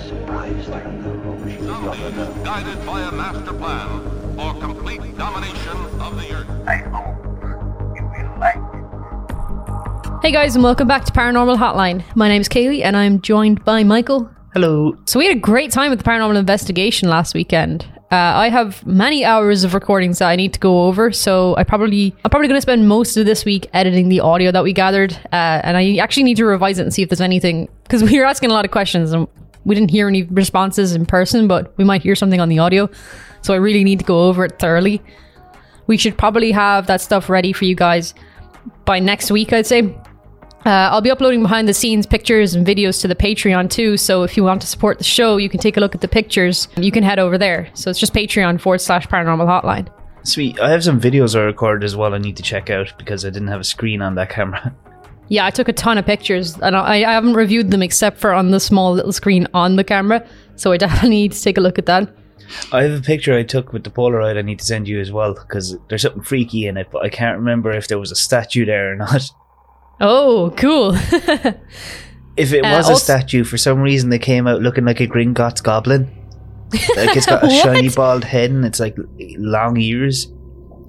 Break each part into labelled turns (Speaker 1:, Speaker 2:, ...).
Speaker 1: Sound guided by a master plan for complete domination of the Earth.
Speaker 2: I hope you will like it.
Speaker 3: Hey guys, and welcome back to Paranormal Hotline. My name's Kayleigh, and I'm joined by Michael.
Speaker 4: Hello.
Speaker 3: So we had a great time with the Paranormal Investigation last weekend. Uh, I have many hours of recordings that I need to go over, so I probably I'm probably going to spend most of this week editing the audio that we gathered, uh, and I actually need to revise it and see if there's anything because we were asking a lot of questions and we didn't hear any responses in person, but we might hear something on the audio. So I really need to go over it thoroughly. We should probably have that stuff ready for you guys by next week, I'd say. Uh, I'll be uploading behind the scenes pictures and videos to the Patreon too. So if you want to support the show, you can take a look at the pictures. You can head over there. So it's just Patreon forward slash paranormal hotline.
Speaker 4: Sweet. I have some videos I recorded as well I need to check out because I didn't have a screen on that camera.
Speaker 3: Yeah, I took a ton of pictures and I, I haven't reviewed them except for on the small little screen on the camera. So I definitely need to take a look at that.
Speaker 4: I have a picture I took with the Polaroid I need to send you as well because there's something freaky in it, but I can't remember if there was a statue there or not.
Speaker 3: Oh, cool.
Speaker 4: If it
Speaker 3: Uh,
Speaker 4: was a statue, for some reason they came out looking like a Gringotts goblin. Like it's got a shiny bald head and it's like long ears.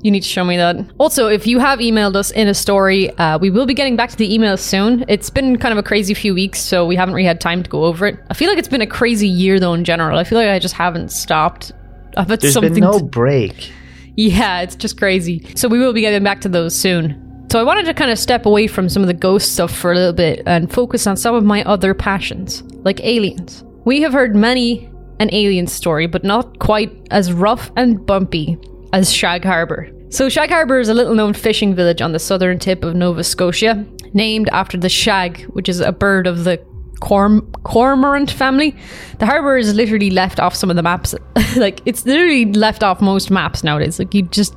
Speaker 3: You need to show me that. Also, if you have emailed us in a story, uh, we will be getting back to the emails soon. It's been kind of a crazy few weeks, so we haven't really had time to go over it. I feel like it's been a crazy year, though, in general. I feel like I just haven't stopped. I've had
Speaker 4: There's
Speaker 3: something
Speaker 4: been no
Speaker 3: to-
Speaker 4: break.
Speaker 3: Yeah, it's just crazy. So we will be getting back to those soon. So I wanted to kind of step away from some of the ghost stuff for a little bit and focus on some of my other passions, like aliens. We have heard many an alien story, but not quite as rough and bumpy as Shag Harbour. So Shag Harbour is a little known fishing village on the southern tip of Nova Scotia, named after the shag, which is a bird of the corm- cormorant family. The harbour is literally left off some of the maps. like it's literally left off most maps nowadays. Like you just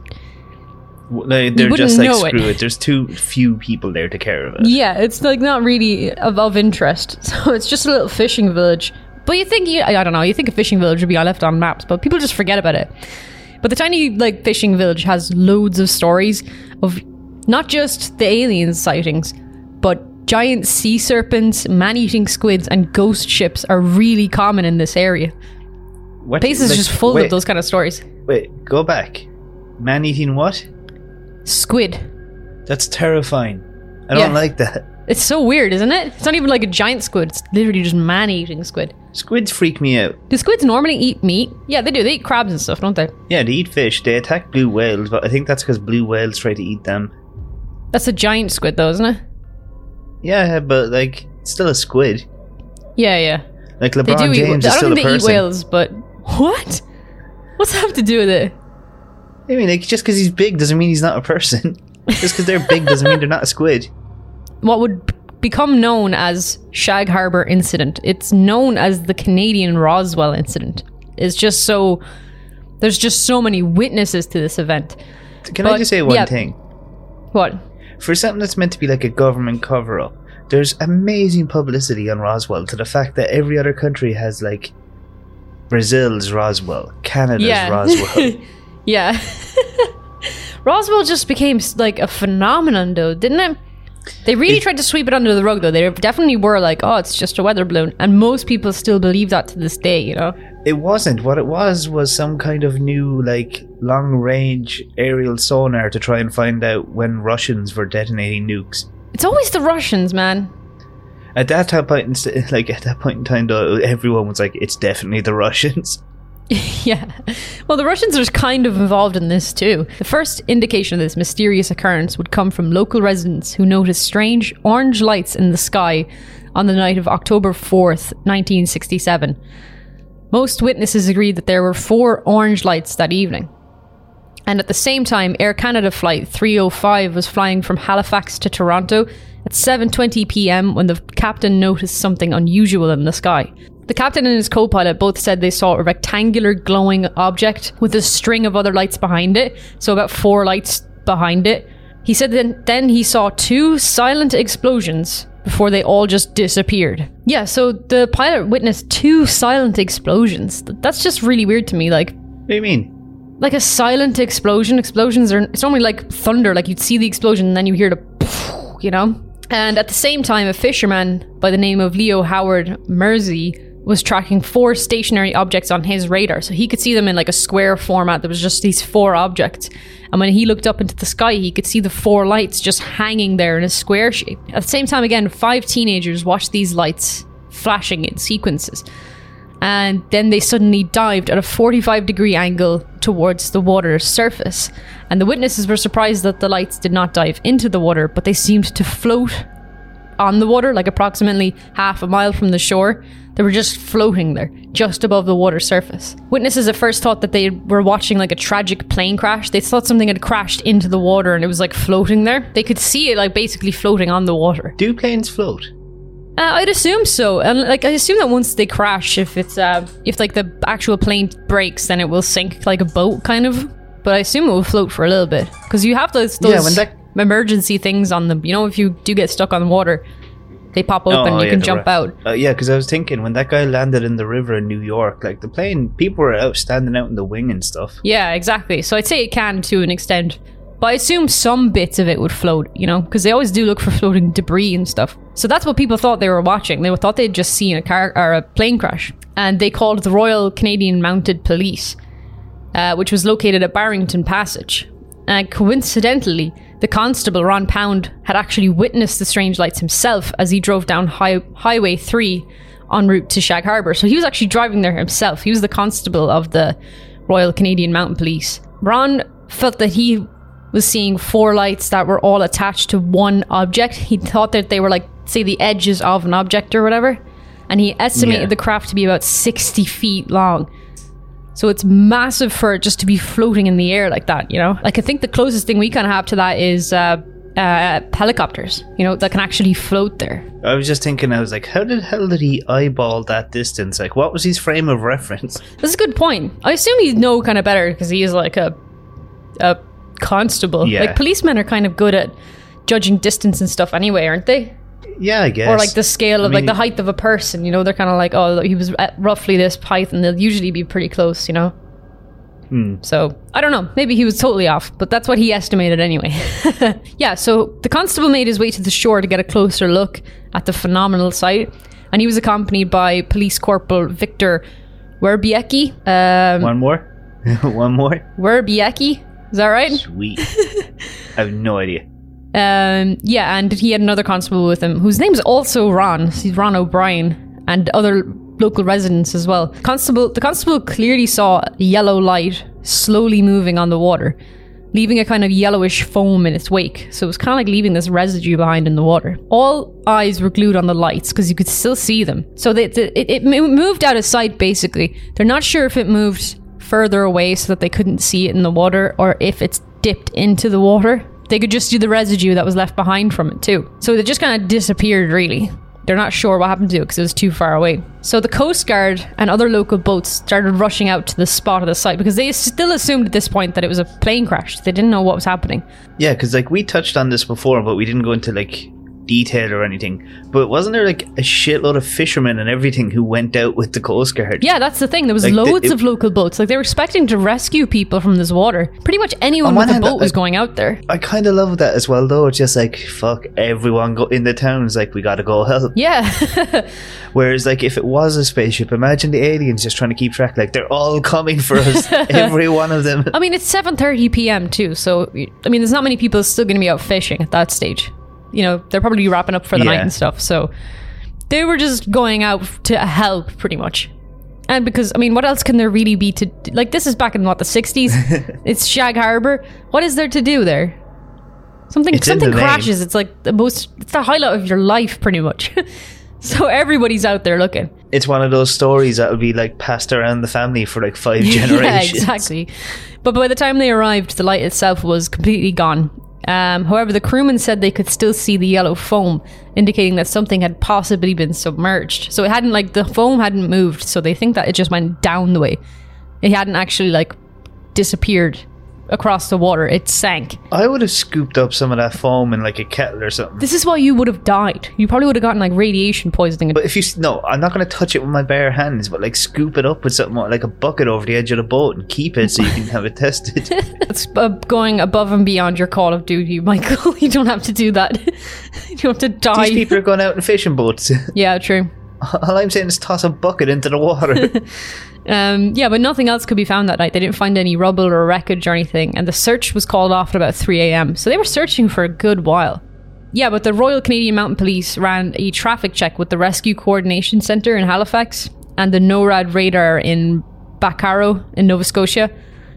Speaker 4: they're just like
Speaker 3: know it.
Speaker 4: screw it. There's too few people there to care of it.
Speaker 3: Yeah, it's like not really of, of interest. So it's just a little fishing village. But you think, you, I don't know, you think a fishing village would be left on maps, but people just forget about it. But the tiny like fishing village has loads of stories of not just the alien sightings, but giant sea serpents, man-eating squids, and ghost ships are really common in this area.
Speaker 4: What,
Speaker 3: Place is
Speaker 4: like,
Speaker 3: just full
Speaker 4: wait,
Speaker 3: of those kind of stories.
Speaker 4: Wait, go back. Man eating what?
Speaker 3: Squid.
Speaker 4: That's terrifying. I
Speaker 3: Yeah.
Speaker 4: don't like that.
Speaker 3: It's so weird, isn't it? It's not even like a giant squid. It's literally just man-eating squid.
Speaker 4: Squids freak me out.
Speaker 3: Do squids normally eat meat? Yeah, they do. They eat crabs and stuff, don't they?
Speaker 4: Yeah, they eat fish. They attack blue whales, but I think that's because blue whales try to eat them.
Speaker 3: That's a giant squid, though, isn't it?
Speaker 4: Yeah, but like, it's still a squid.
Speaker 3: Yeah, yeah.
Speaker 4: Like
Speaker 3: They
Speaker 4: LeBron
Speaker 3: do eat.
Speaker 4: James
Speaker 3: I don't think
Speaker 4: a
Speaker 3: they
Speaker 4: person.
Speaker 3: eat whales, but what? What's that have to do with it?
Speaker 4: I mean, like, just because he's big doesn't mean he's not a person. just because they're big doesn't mean they're not a squid.
Speaker 3: What would become known as Shag Harbor incident? It's known as the Canadian Roswell incident. It's just so. There's just so many witnesses to this event.
Speaker 4: Can I just say one
Speaker 3: yeah.
Speaker 4: thing?
Speaker 3: What?
Speaker 4: For something that's meant to be like a government cover up, there's amazing publicity on Roswell to the fact that every other country has like Brazil's Roswell, Canada's
Speaker 3: Yeah.
Speaker 4: Roswell.
Speaker 3: Yeah. Roswell just became like a phenomenon, though, didn't it? They really
Speaker 4: It-
Speaker 3: tried to sweep it under the rug, though. They definitely were like, "Oh, it's just a weather balloon," and most people still believe that to this day. You know?
Speaker 4: It wasn't. What it was was some kind of new, like, long range aerial sonar to try and find out when Russians were detonating nukes.
Speaker 3: It's always the Russians, man.
Speaker 4: At that time, point, like at that point in time, though, everyone was like, "It's definitely the Russians."
Speaker 3: yeah. Well, the Russians are kind of involved in this too. The first indication of this mysterious occurrence would come from local residents who noticed strange orange lights in the sky on the night of October 4th, 1967. Most witnesses agreed that there were four orange lights that evening. And at the same time, Air Canada flight 305 was flying from Halifax to Toronto at 7:20 p.m. when the captain noticed something unusual in the sky. The captain and his co-pilot both said they saw a rectangular glowing object with a string of other lights behind it, so about four lights behind it. He said then then he saw two silent explosions before they all just disappeared. Yeah, so the pilot witnessed two silent explosions. That's just really weird to me like
Speaker 4: What do you mean?
Speaker 3: like a silent explosion. Explosions are it's normally like thunder, like you'd see the explosion and then you hear the you know? And at the same time, a fisherman by the name of Leo Howard Mersey was tracking four stationary objects on his radar. So he could see them in like a square format. There was just these four objects. And when he looked up into the sky, he could see the four lights just hanging there in a square shape. At the same time, again, five teenagers watched these lights flashing in sequences. And then they suddenly dived at a 45 degree angle towards the water's surface. And the witnesses were surprised that the lights did not dive into the water, but they seemed to float on the water, like approximately half a mile from the shore. They were just floating there, just above the water surface. Witnesses at first thought that they were watching like a tragic plane crash. They thought something had crashed into the water and it was like floating there. They could see it like basically floating on the water.
Speaker 4: Do planes float?
Speaker 3: Uh, I'd assume so, and like I assume that once they crash, if it's uh, if like the actual plane breaks, then it will sink like a boat, kind of. But I assume it will float for a little bit because you have those those
Speaker 4: Yeah, when that-
Speaker 3: emergency things on them. You know, if you do get stuck on the water, they pop open.
Speaker 4: Oh,
Speaker 3: you
Speaker 4: yeah,
Speaker 3: can jump
Speaker 4: ra-
Speaker 3: out.
Speaker 4: Uh, yeah, because I was thinking when that guy landed in the river in New York, like the plane, people were out standing out in the wing and stuff.
Speaker 3: Yeah, exactly. So I'd say it can to an extent. But I assume some bits of it would float, you know, because they always do look for floating debris and stuff. So that's what people thought they were watching. They thought they'd just seen a car or a plane crash, and they called the Royal Canadian Mounted Police, uh, which was located at Barrington Passage. And coincidentally, the constable Ron Pound had actually witnessed the strange lights himself as he drove down high- Highway Three en route to Shag Harbour. So he was actually driving there himself. He was the constable of the Royal Canadian Mountain Police. Ron felt that he was seeing four lights that were all attached to one object. He thought that they were like, say, the edges of an object or whatever. And he estimated
Speaker 4: Yeah.
Speaker 3: the craft to be about 60 feet long. So it's massive for it just to be floating in the air like that, you know? Like, I think the closest thing we kind of have to that is uh, uh, helicopters, you know, that can actually float there.
Speaker 4: I was just thinking, I was like, how the hell did he eyeball that distance? Like, what was his frame of reference?
Speaker 3: That's a good point. I assume he'd know kind of better because he is like a a constable.
Speaker 4: Yeah.
Speaker 3: Like policemen are kind of good at judging distance and stuff anyway, aren't they?
Speaker 4: Yeah, I guess.
Speaker 3: Or like the scale
Speaker 4: I
Speaker 3: of like the height of a person. You know, they're kind of like, oh, he was at roughly this height, and they'll usually be pretty close. You know.
Speaker 4: Hmm.
Speaker 3: So I don't know. Maybe he was totally off, but that's what he estimated anyway. yeah. So the constable made his way to the shore to get a closer look at the phenomenal sight, and he was accompanied by Police Corporal Victor Werbiecki. Um,
Speaker 4: One more? One more?
Speaker 3: Werbiecki. Is that right?
Speaker 4: Sweet. I have no idea.
Speaker 3: Um, yeah, and he had another constable with him whose name's also Ron. He's Ron O'Brien, and other local residents as well. Constable, the constable clearly saw a yellow light slowly moving on the water, leaving a kind of yellowish foam in its wake. So it was kind of like leaving this residue behind in the water. All eyes were glued on the lights because you could still see them. So they, they- it, it moved out of sight. Basically, they're not sure if it moved further away so that they couldn't see it in the water, or if it's dipped into the water. They could just do the residue that was left behind from it too. So it just kind of disappeared, really. They're not sure what happened to it because it was too far away. So the Coast Guard and other local boats started rushing out to the spot of the site because they still assumed at this point that it was a plane crash. They didn't know what was happening.
Speaker 4: Yeah, because like we touched on this before, but we didn't go into like detail or anything. But wasn't there like a shitload of fishermen and everything who went out with the Coast Guard?
Speaker 3: Yeah, that's the thing. There was
Speaker 4: Like, the-
Speaker 3: loads
Speaker 4: it-
Speaker 3: of local boats. Like they were expecting to rescue people from this water. Pretty much anyone
Speaker 4: On
Speaker 3: with a
Speaker 4: hand,
Speaker 3: boat was
Speaker 4: I-
Speaker 3: going out there.
Speaker 4: I kind of love that as well, though. It's just like fuck everyone go in the towns. Like we gotta go help.
Speaker 3: Yeah.
Speaker 4: Whereas like if it was a spaceship, imagine the aliens just trying to keep track. Like they're all coming for us, every one of them.
Speaker 3: I mean, it's 7:30 p.m. too, so I mean, there's not many people still going to be out fishing at that stage. You know, they're probably wrapping up for the night and stuff. So they were just going out to help, pretty much. And because I mean, what else can there really be to like? This is back in what the 60s. it's Shag Harbor. What is there to do there? Something
Speaker 4: It's
Speaker 3: something
Speaker 4: the name.
Speaker 3: crashes. It's like the most. It's the highlight of your life, pretty much. so everybody's out there looking.
Speaker 4: It's one of those stories that would be like passed around the family for like five
Speaker 3: Yeah,
Speaker 4: generations.
Speaker 3: exactly. But by the time they arrived, the light itself was completely gone. Um, however, the crewmen said they could still see the yellow foam, indicating that something had possibly been submerged. So it hadn't like the foam hadn't moved, so they think that it just went down the way. It hadn't actually like disappeared across the water. It sank.
Speaker 4: I would have scooped up some of that foam in like a kettle or something.
Speaker 3: This is why you would have died. You probably would have gotten like radiation poisoning.
Speaker 4: But if you s- no, I'm not going to touch it with my bare hands, but like scoop it up with something like a bucket over the edge of the boat and keep it so you can have it tested.
Speaker 3: It's uh, going above and beyond your Call of Duty, Michael. you don't have to do that. you don't have to die.
Speaker 4: These people are going out in fishing boats.
Speaker 3: yeah, true.
Speaker 4: All I'm saying is toss a bucket into the water.
Speaker 3: Um, yeah, but nothing else could be found that night. They didn't find any rubble or wreckage or anything, and the search was called off at about 3 a.m. So they were searching for a good while. Yeah, but the Royal Canadian Mountain Police ran a traffic check with the Rescue Coordination Centre in Halifax and the NORAD radar in Baccaro in Nova Scotia,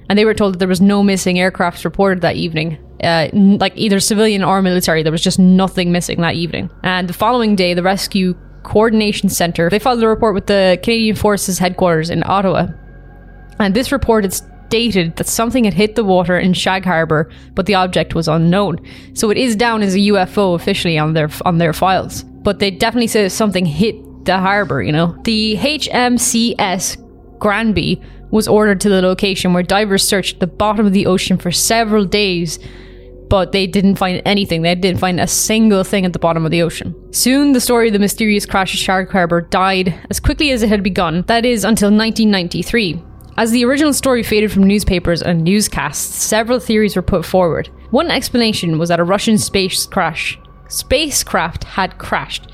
Speaker 3: and they were told that there was no missing aircrafts reported that evening. Uh, like either civilian or military, there was just nothing missing that evening. And the following day, the Rescue Coordination Centre they filed a report with the Canadian Forces headquarters in Ottawa, and this report had stated that something had hit the water in Shag Harbour, but the object was unknown. So it is down as a UFO officially on their on their files. But they definitely say something hit the harbour, you know. The HMCS Granby was ordered to the location where divers searched the bottom of the ocean for several days but they didn't find anything. They didn't find a single thing at the bottom of the ocean. Soon, the story of the mysterious crash of Shag Harbor died as quickly as it had begun, that is, until 1993. As the original story faded from newspapers and newscasts, several theories were put forward. One explanation was that a Russian space crash spacecraft had crashed,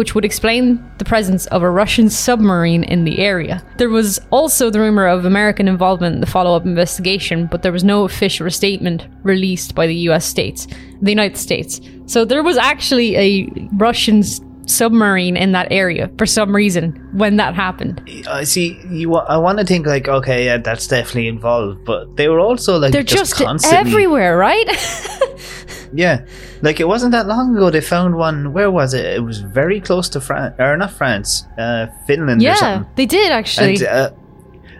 Speaker 3: which would explain the presence of a Russian submarine in the area. There was also the rumor of American involvement in the follow up investigation, but there was no official statement released by the US states, the United States. So there was actually a Russian submarine in that area for some reason when that happened.
Speaker 4: I see. You. I want to think like, okay, yeah, that's definitely involved, but they were also like
Speaker 3: They're
Speaker 4: just,
Speaker 3: just,
Speaker 4: constantly.
Speaker 3: everywhere, right?
Speaker 4: Yeah, like it wasn't that long ago. They found one. Where was it? It was very close to France, or not France, uh, Finland or
Speaker 3: yeah, they did actually.
Speaker 4: And uh,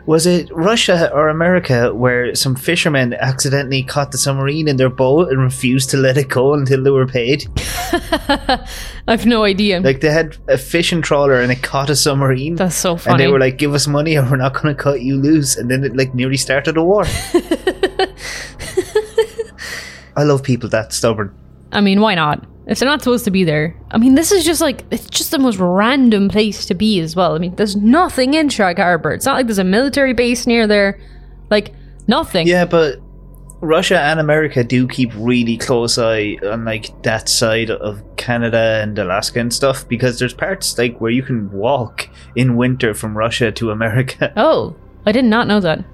Speaker 4: was it Russia or America where some fishermen accidentally caught the submarine in their boat and refused to let it go until they were paid?
Speaker 3: I've no idea.
Speaker 4: Like they had a fishing trawler and it caught a submarine.
Speaker 3: That's so funny.
Speaker 4: and they were like, "Give us money, or we're not going to cut you loose." And then it like nearly started a war. I love people that stubborn.
Speaker 3: I mean, why not? If they're not supposed to be there. I mean, this is just like, it's just the most random place to be as well. I mean, there's nothing in Shag Harbor. It's not like there's a military base near there. Like, nothing.
Speaker 4: Yeah, but Russia and America do keep really close eye on like that side of Canada and Alaska and stuff because there's parts like where you can walk in winter from Russia to America.
Speaker 3: Oh, I did not know that.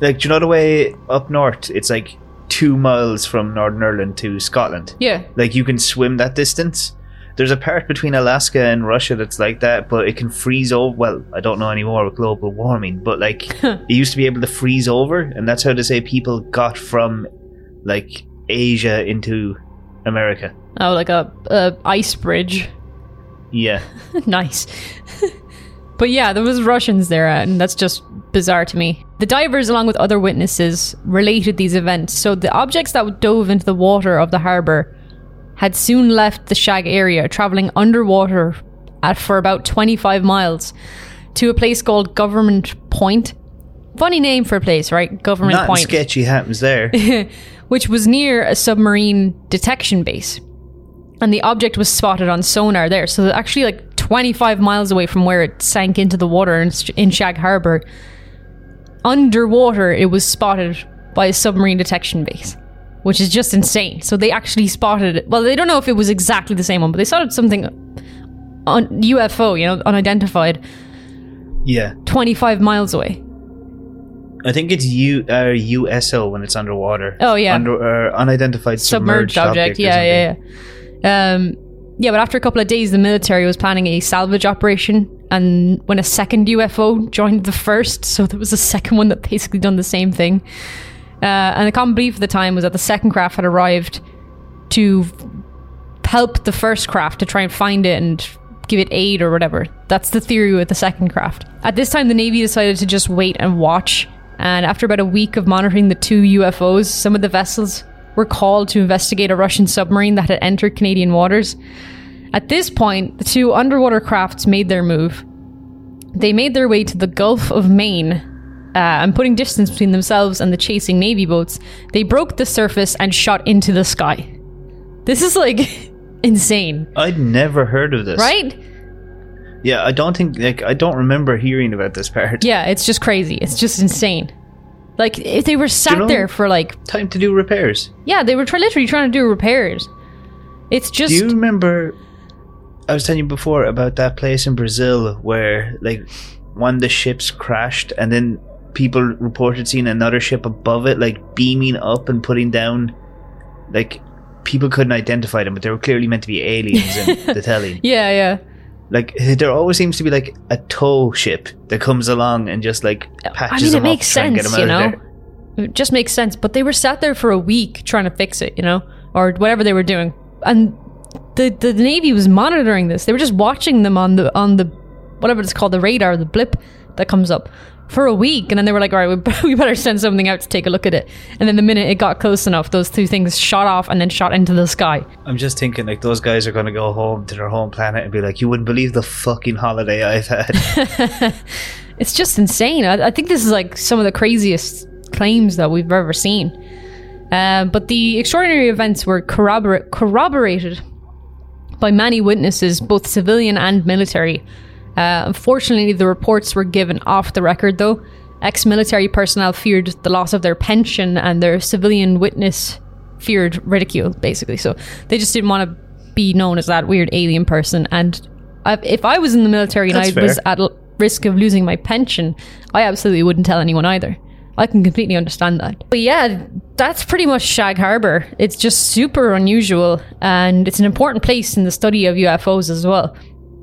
Speaker 4: like, do you know the way up north? It's like two miles from Northern Ireland to Scotland.
Speaker 3: Yeah.
Speaker 4: Like you can swim that distance. There's a part between Alaska and Russia that's like that, but it can freeze over. Well, I don't know anymore with global warming, but like it used to be able to freeze over, and that's how they say people got from like Asia into America.
Speaker 3: Oh, like a, a ice bridge.
Speaker 4: Yeah,
Speaker 3: nice. but yeah, there was Russians there, and that's just bizarre to me. The divers, along with other witnesses, related these events. So the objects that dove into the water of the harbour had soon left the Shag area, travelling underwater at, for about 25 miles to a place called Government Point. Funny name for a place, right? Government
Speaker 4: nothing
Speaker 3: Point
Speaker 4: sketchy happens there.
Speaker 3: which was near a submarine detection base. And the object was spotted on sonar there. So actually like 25 miles away from where it sank into the water in, in Shag Harbor. Underwater, it was spotted by a submarine detection base, which is just insane. So they actually spotted it. Well, they don't know if it was exactly the same one, but they spotted something on UFO, you know, unidentified,
Speaker 4: yeah,
Speaker 3: 25 miles away.
Speaker 4: I think it's U uh, USO when it's underwater.
Speaker 3: Oh, yeah.
Speaker 4: Under, uh, unidentified
Speaker 3: submerged,
Speaker 4: submerged,
Speaker 3: object.
Speaker 4: or
Speaker 3: Yeah, yeah, yeah. Um, yeah, but after a couple of days, the military was planning a salvage operation, and when a second UFO joined the first, so there was a second one that basically done the same thing. Uh, and the common belief at the time was that the second craft had arrived to help the first craft to try and find it and give it aid or whatever. That's the theory with the second craft. At this time, the Navy decided to just wait and watch. And after about a week of monitoring the two UFOs, some of the vessels were called to investigate a Russian submarine that had entered Canadian waters. At this point, the two underwater crafts made their move. They made their way to the Gulf of Maine, uh, and putting distance between themselves and the chasing Navy boats, they broke the surface and shot into the sky. This is like insane,
Speaker 4: I'd never heard of this.
Speaker 3: right?
Speaker 4: Yeah, I don't think like I don't remember hearing about this part.
Speaker 3: Yeah, it's just crazy. It's just insane. Like if they were sat
Speaker 4: know-
Speaker 3: there for like
Speaker 4: Time to do repairs.
Speaker 3: yeah, they were try- literally trying to do repairs. It's just
Speaker 4: Do you remember I was telling you before about that place in Brazil where like one of the ships crashed and then people reported seeing another ship above it like beaming up and putting down like people couldn't identify them but they were clearly meant to be aliens in the telling.
Speaker 3: Yeah, yeah.
Speaker 4: Like there always seems to be like a tow ship that comes along and just like patches
Speaker 3: I mean, it
Speaker 4: them
Speaker 3: makes
Speaker 4: up,
Speaker 3: sense,
Speaker 4: them
Speaker 3: you know. It just makes sense. But they were sat there for a week trying to fix it, you know, or whatever they were doing, and the the navy was monitoring this. They were just watching them on the on the whatever it's called, the radar, the blip that comes up for a week, and then they were like, "All right, we, we better send something out to take a look at it." And then the minute it got close enough, those two things shot off and then shot into the sky.
Speaker 4: I'm just thinking like those guys are gonna go home to their home planet and be like, you wouldn't believe the fucking holiday I've had.
Speaker 3: It's just insane. I, I think this is like some of the craziest claims that we've ever seen. Um, but the extraordinary events were corrobor- corroborated by many witnesses, both civilian and military. Uh, unfortunately, the reports were given off the record, though. Ex military personnel feared the loss of their pension, and their civilian witness feared ridicule, basically. So they just didn't want to be known as that weird alien person. And I, if I was in the military and
Speaker 4: That's
Speaker 3: I was at l- risk of losing my pension, I absolutely wouldn't tell anyone either. I can completely understand that. But yeah, that's pretty much Shag Harbor. It's just super unusual and it's an important place in the study of UFOs as well.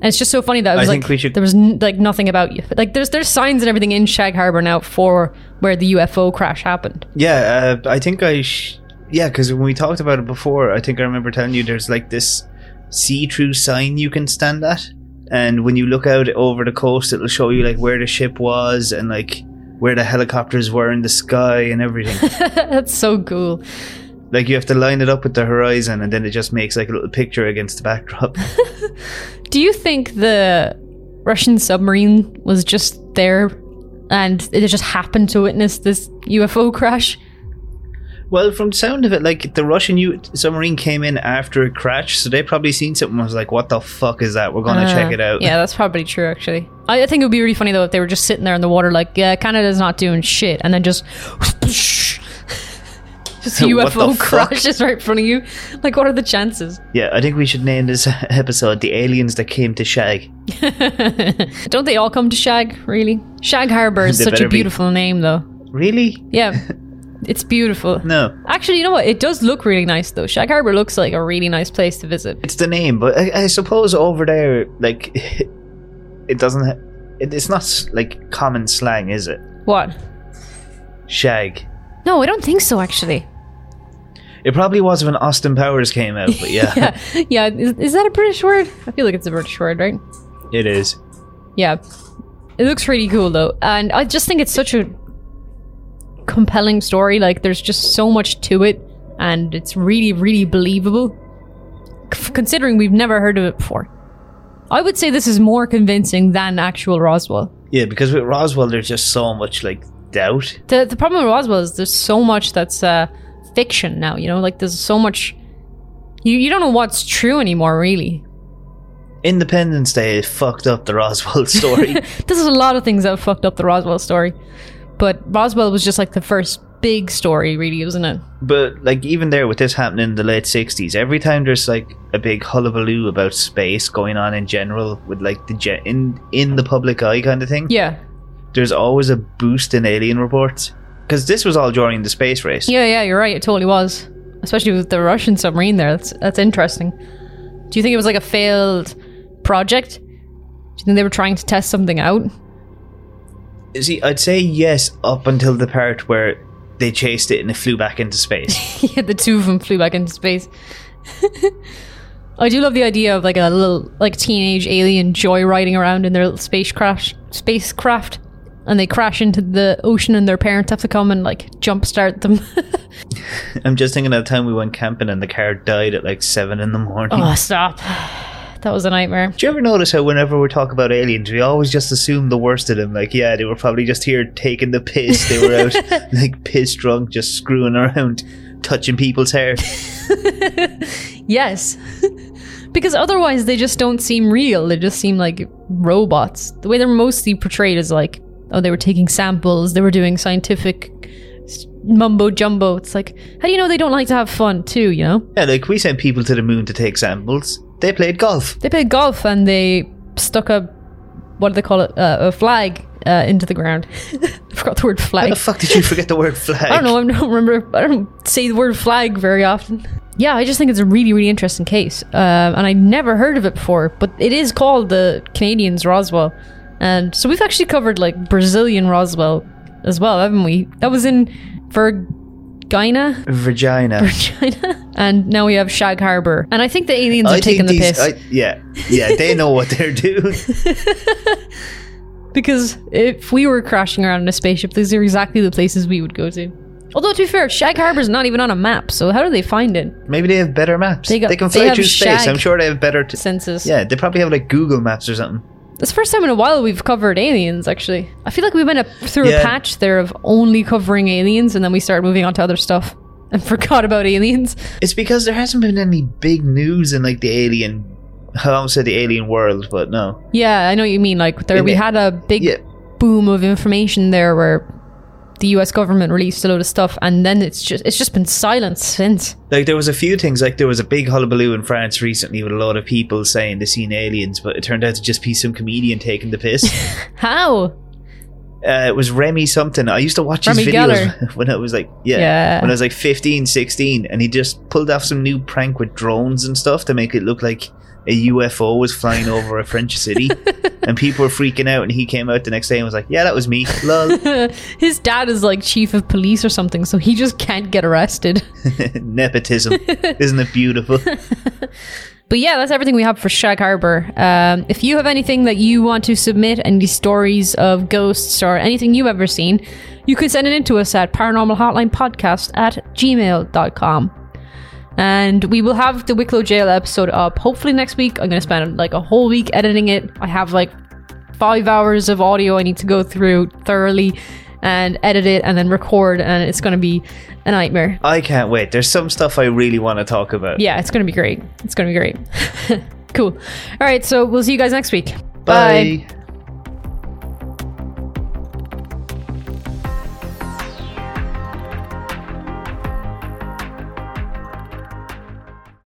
Speaker 3: And it's just so funny that it
Speaker 4: I
Speaker 3: was
Speaker 4: think
Speaker 3: like
Speaker 4: we should-
Speaker 3: there was n- like nothing about you. Like there's there's signs and everything in Shag Harbor now for where the UFO crash happened.
Speaker 4: yeah, uh, I think I. Sh- yeah, because when we talked about it before, I think I remember telling you there's like this see-through sign you can stand at, and when you look out over the coast, it'll show you like where the ship was and like where the helicopters were in the sky and everything.
Speaker 3: that's so cool.
Speaker 4: like you have to line it up with the horizon, and then it just makes like a little picture against the backdrop.
Speaker 3: Do you think the Russian submarine was just there and it just happened to witness this UFO crash?
Speaker 4: Well, from the sound of it, like the Russian U- submarine came in after it crashed, so they probably seen something and was like, "What the fuck is that? We're gonna
Speaker 3: Uh,
Speaker 4: check it out."
Speaker 3: Yeah, that's probably true. Actually, I, I think it would be really funny though if they were just sitting there in the water, like, yeah, Canada's not doing shit, and then just. Just a UFO crashes right in front of you. Like, what are the chances?
Speaker 4: Yeah, I think we should name this episode "The Aliens That Came to Shag."
Speaker 3: Don't they all come to Shag? Really? Shag Harbor is such a
Speaker 4: better be.
Speaker 3: beautiful name, though.
Speaker 4: Really?
Speaker 3: Yeah, it's beautiful.
Speaker 4: No,
Speaker 3: Actually, you know what? It does look really nice, though. Shag Harbor looks like a really nice place to visit.
Speaker 4: it's the name, but I, I suppose over there, like, it doesn't. Ha- it, it's not like common slang, is it?
Speaker 3: What?
Speaker 4: Shag.
Speaker 3: No, I don't think so. Actually.
Speaker 4: It probably was when Austin Powers came out, but yeah,
Speaker 3: Yeah, yeah. Is, is that a British word? I feel like it's a British word, right?
Speaker 4: it is.
Speaker 3: Yeah. It looks really cool though. And I just think it's such a compelling story. Like there's just so much to it and it's really, really believable. C- considering we've never heard of it before. I would say this is more convincing than actual Roswell.
Speaker 4: Yeah, because with Roswell, there's just so much like doubt.
Speaker 3: The the problem with Roswell is there's so much that's uh, fiction now, you know, like there's so much you, you don't know what's true anymore, really.
Speaker 4: Independence Day fucked up the Roswell story.
Speaker 3: There's a lot of things that fucked up the Roswell story. But Roswell was just like the first big story, really, wasn't it?
Speaker 4: But like even there with this happening in the late sixties, every time there's like a big hullabaloo about space going on in general with like the jet in in the public eye kind of thing,
Speaker 3: Yeah.
Speaker 4: there's always a boost in alien reports. Because this was all during the space race.
Speaker 3: Yeah, yeah, you're right. It totally was. Especially with the Russian submarine there. That's that's interesting. Do you think it was like a failed project? Do you think they were trying to test something out?
Speaker 4: See, I'd say yes up until the part where they chased it and it flew back into space.
Speaker 3: yeah, the two of them flew back into space. I do love the idea of like a little like teenage alien joyriding around in their little spacecraft spacecraft and they crash into the ocean and their parents have to come and like jumpstart them.
Speaker 4: I'm just thinking of the time we went camping and the car died at like seven in the morning.
Speaker 3: oh, stop. That was a nightmare.
Speaker 4: Do you ever notice how whenever we talk about aliens, we always just assume the worst of them? Like, yeah, they were probably just here taking the piss. They were out like piss drunk, just screwing around, touching people's hair.
Speaker 3: Yes. because otherwise they just don't seem real. They just seem like robots. The way they're mostly portrayed is like, oh, they were taking samples, they were doing scientific mumbo jumbo. It's like, how do you know they don't like to have fun too, you know?
Speaker 4: Yeah, like we sent people to the moon to take samples. They played golf.
Speaker 3: They played golf and they stuck a what do they call it? Uh, a flag uh, into the ground. I forgot the word flag.
Speaker 4: How the fuck did you forget the word flag?
Speaker 3: I don't know. I don't remember. I don't say the word flag very often. Yeah, I just think it's a really, really interesting case, uh, and I never heard of it before. But it is called the Canadians Roswell, and so we've actually covered like Brazilian Roswell as well, haven't we? That was in Varginha,
Speaker 4: Vagina.
Speaker 3: China, and now we have Shag Harbor, and I think the aliens are
Speaker 4: I
Speaker 3: taking
Speaker 4: think
Speaker 3: the
Speaker 4: these.
Speaker 3: piss
Speaker 4: I, yeah, yeah, they know what they're doing.
Speaker 3: because if we were crashing around in a spaceship, these are exactly the places we would go to. Although to be fair, Shag Harbor's not even on a map, so how do they find it?
Speaker 4: Maybe they have better maps.
Speaker 3: They
Speaker 4: They, can fly
Speaker 3: have
Speaker 4: through space. I'm sure they have better. T-
Speaker 3: Census.
Speaker 4: yeah, they probably have like Google Maps or something.
Speaker 3: It's the first time in a while we've covered aliens, actually. I feel like we went a, through a patch there of only covering aliens and then we started moving on to other stuff and forgot about aliens.
Speaker 4: It's because there hasn't been any big news in like the alien. I almost said the alien world, but no.
Speaker 3: Yeah, I know what you mean. Like, there
Speaker 4: In
Speaker 3: we
Speaker 4: the-
Speaker 3: had a big
Speaker 4: Yeah.
Speaker 3: boom of information there where the US government released a load of stuff and then it's just it's just been silent since.
Speaker 4: Like there was a few things. Like there was a big hullabaloo in France recently with a lot of people saying they seen aliens, but it turned out to just be some comedian taking the piss.
Speaker 3: How?
Speaker 4: Uh, it was Remy something. I used to watch his
Speaker 3: Remy
Speaker 4: videos when I was like, yeah,
Speaker 3: Yeah.
Speaker 4: when I was like 15, 16, and he just pulled off some new prank with drones and stuff to make it look like a UFO was flying over a French city, and people were freaking out. And he came out the next day and was like, "Yeah, that was me." Lol.
Speaker 3: His dad is like chief of police or something, so he just can't get arrested.
Speaker 4: Nepotism, isn't it beautiful?
Speaker 3: But yeah, that's everything we have for Shag Harbor. Um, if you have anything that you want to submit, any stories of ghosts or anything you've ever seen, you can send it in to us at paranormalhotlinepodcast at gmail.com. And we will have the Wicklow Jail episode up hopefully next week. I'm going to spend like a whole week editing it. I have like five hours of audio I need to go through thoroughly and edit it and then record, and it's going to be a nightmare.
Speaker 4: I can't wait. There's some stuff I really want to talk about.
Speaker 3: Yeah, it's going to be great. It's going to be great. cool. All right, so we'll see you guys next week.
Speaker 4: Bye.